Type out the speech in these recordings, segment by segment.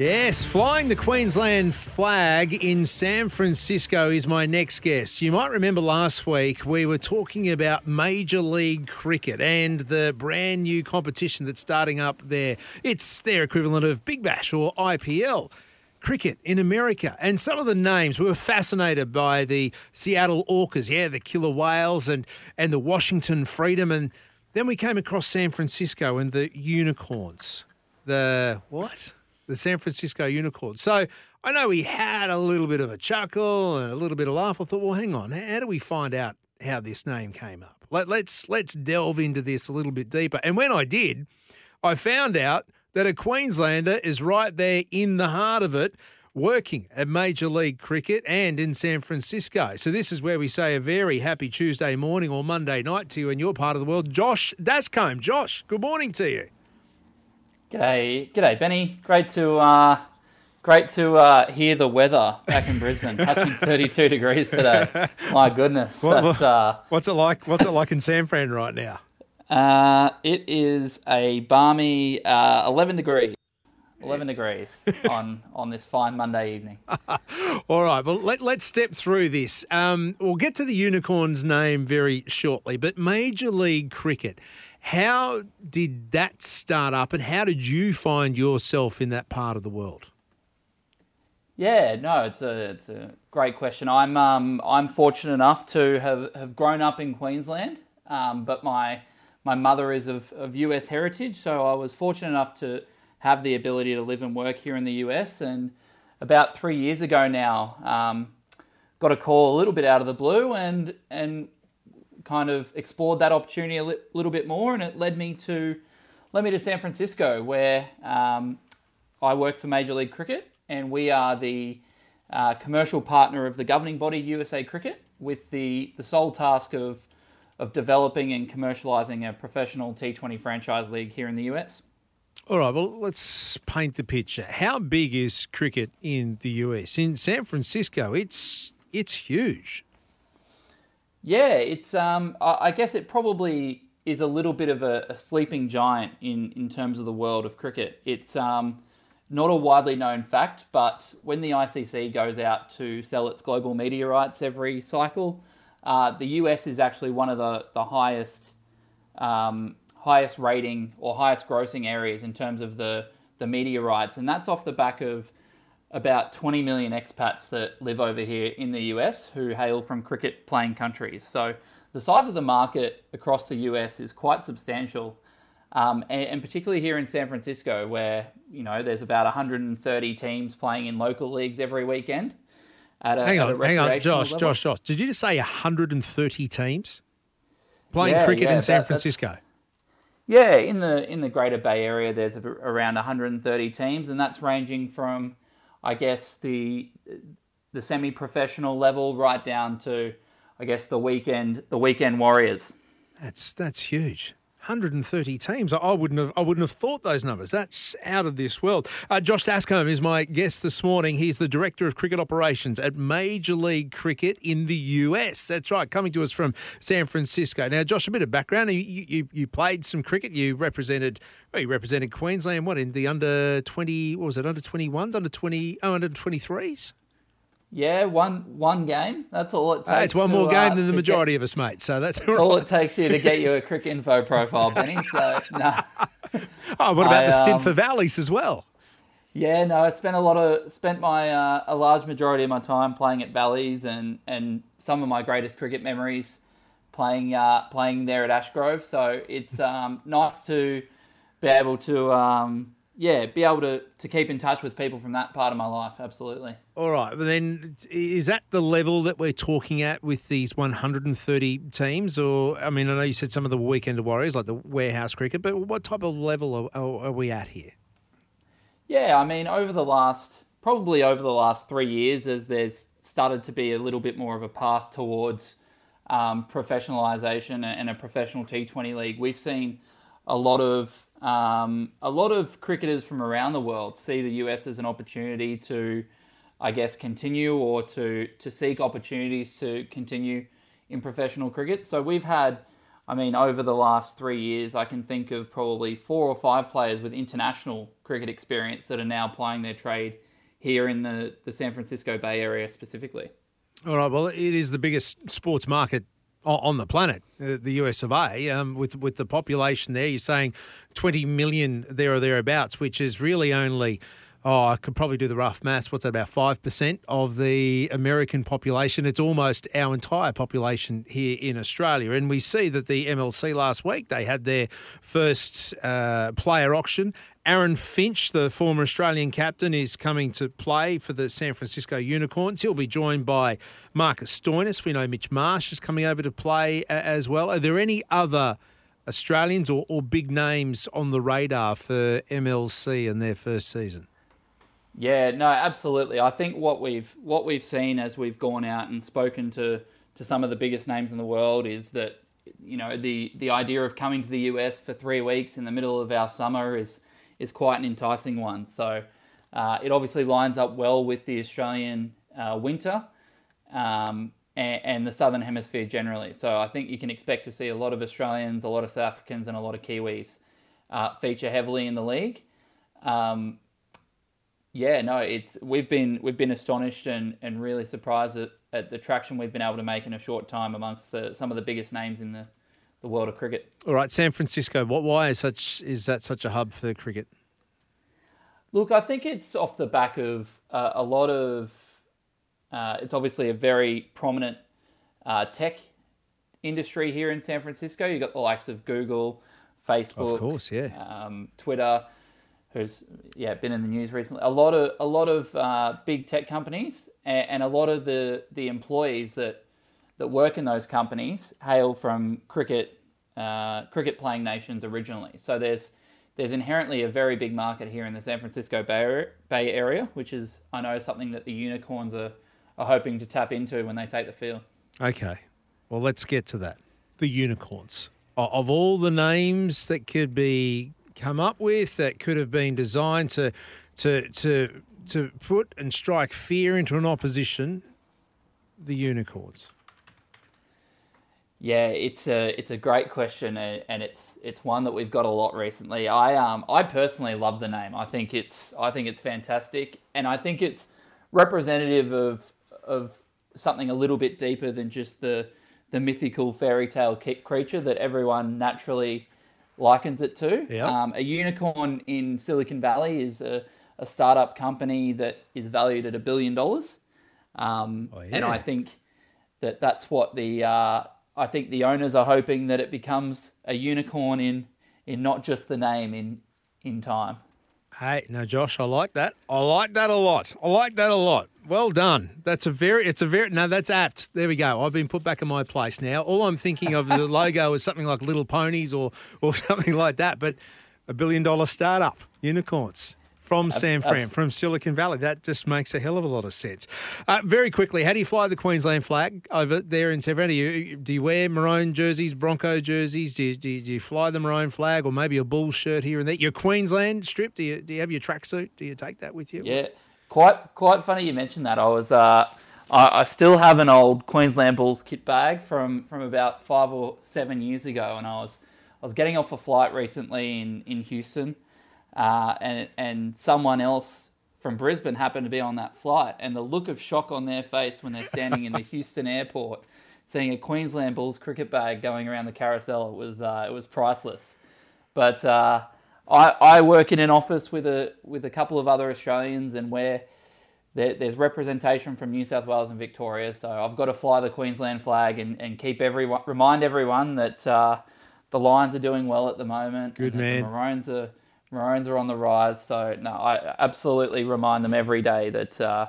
Yes, flying the Queensland flag in San Francisco is my next guest. You might remember last week we were talking about Major League Cricket and the brand new competition that's starting up there. It's their equivalent of Big Bash or IPL cricket in America. And some of the names, we were fascinated by the Seattle Orcas, yeah, the killer whales and, and the Washington Freedom. And then we came across San Francisco and the unicorns. The what? The San Francisco Unicorn. So I know we had a little bit of a chuckle and a little bit of laugh. I thought, well, hang on, how do we find out how this name came up? Let, let's let's delve into this a little bit deeper. And when I did, I found out that a Queenslander is right there in the heart of it, working at Major League Cricket and in San Francisco. So this is where we say a very happy Tuesday morning or Monday night to you in your part of the world. Josh Dascombe. Josh, good morning to you. G'day, g'day, Benny. Great to uh, great to uh, hear the weather back in Brisbane, touching 32 degrees today. My goodness, What- that's uh, What's it like? What's it like in San Fran right now? uh, it is a balmy uh, 11 degrees. 11 degrees on on this fine Monday evening. All right, well, let, let's step through this. Um, we'll get to the unicorn's name very shortly, but Major League Cricket, how did that start up and how did you find yourself in that part of the world? Yeah, no, it's a it's a great question. I'm um I'm fortunate enough to have, have grown up in Queensland, um, but my my mother is of, of US heritage, so I was fortunate enough to have the ability to live and work here in the US. And about three years ago now, um, got a call a little bit out of the blue, and and kind of explored that opportunity a li- little bit more, and it led me to led me to San Francisco, where um, I work for Major League Cricket, and we are the uh, commercial partner of the governing body USA Cricket, with the, the sole task of of developing and commercializing a professional T20 franchise league here in the US. All right, well, let's paint the picture. How big is cricket in the US? In San Francisco, it's it's huge. Yeah, it's um, I guess it probably is a little bit of a, a sleeping giant in in terms of the world of cricket. It's um, not a widely known fact, but when the ICC goes out to sell its global media rights every cycle, uh, the US is actually one of the the highest um, highest rating or highest grossing areas in terms of the the media rights, and that's off the back of about 20 million expats that live over here in the US who hail from cricket playing countries. So the size of the market across the US is quite substantial. Um, and, and particularly here in San Francisco, where you know there's about 130 teams playing in local leagues every weekend. At a, Hang on, hang on, Josh, level. Josh, Josh. Did you just say 130 teams playing Yeah, cricket yeah, in San that- Francisco? Yeah, in the in the Greater Bay Area, there's a, around 130 teams, and that's ranging from, I guess the the semi-professional level right down to, I guess the weekend the weekend warriors. That's that's huge. 130 teams. I- wouldn't have I wouldn't have thought those numbers. That's out of this world. Uh, Josh Dascombe is my guest this morning. He's the director of cricket operations at Major League Cricket in the US. That's right, coming to us from San Francisco. Now, Josh, a bit of background. You you, you played some cricket. You represented well, you represented Queensland. What in the under 20? What was it? Under 21s? Under 20? Oh, under 23s. Yeah, one one game. That's all it takes. It's one to, more game uh, than the majority of us, mate. So that's that's all it takes you to get you a cricket info profile, Benny. So no. Oh, what about I, the stint um, for Valleys as well? Yeah, no, I spent a lot of spent my uh, a large majority of my time playing at Valleys and and some of my greatest cricket memories playing uh, playing there at Ashgrove. So it's um, nice to be able to um, yeah, be able to, to keep in touch with people from that part of my life. Absolutely. All right, but then is that the level that we're talking at with these 130 teams? Or, I mean, I know you said some of the weekend warriors, like the warehouse cricket, but what type of level are, are we at here? Yeah, I mean, over the last, probably over the last three years, as there's started to be a little bit more of a path towards um, professionalisation and a professional T20 league, we've seen a lot of um, a lot of cricketers from around the world see the US as an opportunity to, I guess, continue or to to seek opportunities to continue in professional cricket. So we've had, I mean, over the last three years, I can think of probably four or five players with international cricket experience that are now playing their trade here in the, the San Francisco Bay Area specifically. All right. Well, it is the biggest sports market on the planet, uh, the US of A, um, with with the population there. You're saying 20 million there or thereabouts, which is really only. Oh, I could probably do the rough maths. What's that, about 5% of the American population? It's almost our entire population here in Australia. And we see that the MLC last week, they had their first uh, player auction Aaron Finch, the former Australian captain, is coming to play for the San Francisco Unicorns. He'll be joined by Marcus Stoinis. We know Mitch Marsh is coming over to play as well. Are there any other Australians or, or big names on the radar for MLC in their first season? Yeah, no, absolutely. I think what we've what we've seen as we've gone out and spoken to to some of the biggest names in the world is that you know the the idea of coming to the US for three weeks in the middle of our summer is is quite an enticing one. So uh, it obviously lines up well with the Australian uh, winter um, and, and, the Southern Hemisphere generally. So I think you can expect to see a lot of Australians, a lot of South Africans, and a lot of Kiwis uh, feature heavily in the league. Um, yeah, no, it's we've been we've been astonished and, and really surprised at, at the traction we've been able to make in a short time amongst the, some of the biggest names in the the world of cricket. All right, San Francisco. What? Why is such? Is that such a hub for cricket? Look, I think it's off the back of uh, a lot of. Uh, it's obviously a very prominent uh, tech industry here in San Francisco. You've got the likes of Google, Facebook, of course, yeah, um, Twitter, who's yeah been in the news recently. A lot of a lot of uh, big tech companies and, and, a lot of the the employees that that work in those companies hail from cricket uh, cricket playing nations originally. So there's there's inherently a very big market here in the San Francisco Bay Area, which is I know something that the unicorns are, are hoping to tap into when they take the field. Okay, well let's get to that. The unicorns of all the names that could be come up with that could have been designed to to to to put and strike fear into an opposition, the unicorns. Yeah, it's a it's a great question, and it's it's one that we've got a lot recently. I um I personally love the name. I think it's I think it's fantastic, and I think it's representative of of something a little bit deeper than just the the mythical fairy tale creature that everyone naturally likens it to. Yep. Um, a unicorn in Silicon Valley is a, a startup company that is valued at a billion dollars, um, oh, yeah. and I think that that's what the uh, I think the owners are hoping that it becomes a unicorn in in not just the name in in time. Hey, now Josh, I like that. I like that a lot. I like that a lot. Well done. That's a very, it's a very, no, that's apt. There we go. I've been put back in my place now. All I'm thinking of the logo is something like Little Ponies or, or something like that, but a billion dollar startup, unicorns from San Fran, from Silicon Valley. That just makes a hell of a lot of sense. Uh, very quickly, how do you fly the Queensland flag over there in San Fran? Do you, do you wear maroon jerseys, Bronco jerseys? Do you, do, you, do you, fly the maroon flag or maybe a bull shirt here and there? Your Queensland strip, do you, do you have your tracksuit? Do you take that with you? Yeah, quite quite funny you mentioned that. I was. Uh, I, I still have an old Queensland Bulls kit bag from, from about five or seven years ago, and I was I was getting off a flight recently in, in Houston, uh, and and someone else from Brisbane happened to be on that flight, and the look of shock on their face when they're standing in the Houston airport, seeing a Queensland Bulls cricket bag going around the carousel, it was uh, it was priceless. But uh, I, I work in an office with a with a couple of other Australians, and where there, there's representation from New South Wales and Victoria, so I've got to fly the Queensland flag and, and keep everyone remind everyone that uh, the Lions are doing well at the moment. Good man. The Maroons are Maroons are on the rise. So no, I absolutely remind them every day that uh,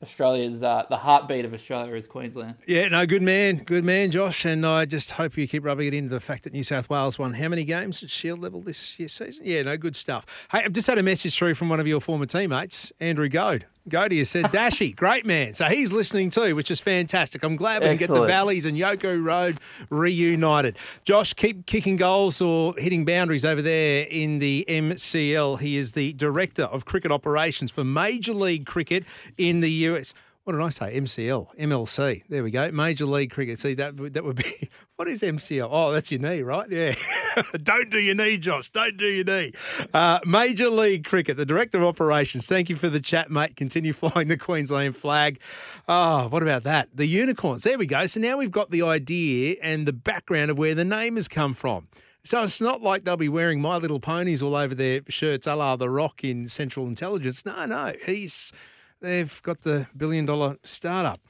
Australia's uh, the heartbeat of Australia is Queensland. Yeah, no, good man, good man, Josh. And I just hope you keep rubbing it into the fact that New South Wales won how many games at Shield level this year season? Yeah, no, good stuff. Hey, I've just had a message through from one of your former teammates, Andrew Goad. Has said, Dashy, great man. So he's listening too, which is fantastic. I'm glad we can get the Valleys and Yoku Road reunited. Josh, keep kicking goals or hitting boundaries over there in the MCL. He is the Director of Cricket Operations for Major League Cricket in the US what did I say? MCL, MLC. There we go. Major League Cricket. See that that would be what is MCL? Oh, that's your knee, right? Yeah. Don't do your knee, Josh. Don't do your knee. Uh, Major League Cricket, the Director of Operations. Thank you for the chat, mate. Continue flying the Queensland flag. Oh, what about that? The unicorns. There we go. So now we've got the idea and the background of where the name has come from. So it's not like they'll be wearing My Little Ponies all over their shirts, a la The Rock in Central Intelligence. No, no. He's they've got the billion dollar startup.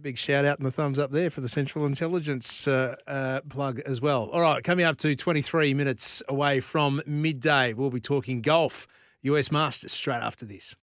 Big shout out and the thumbs up there for the Central Intelligence uh, uh, plug as well. All right, coming up to 23 minutes away from midday, we'll be talking golf, US Masters straight after this.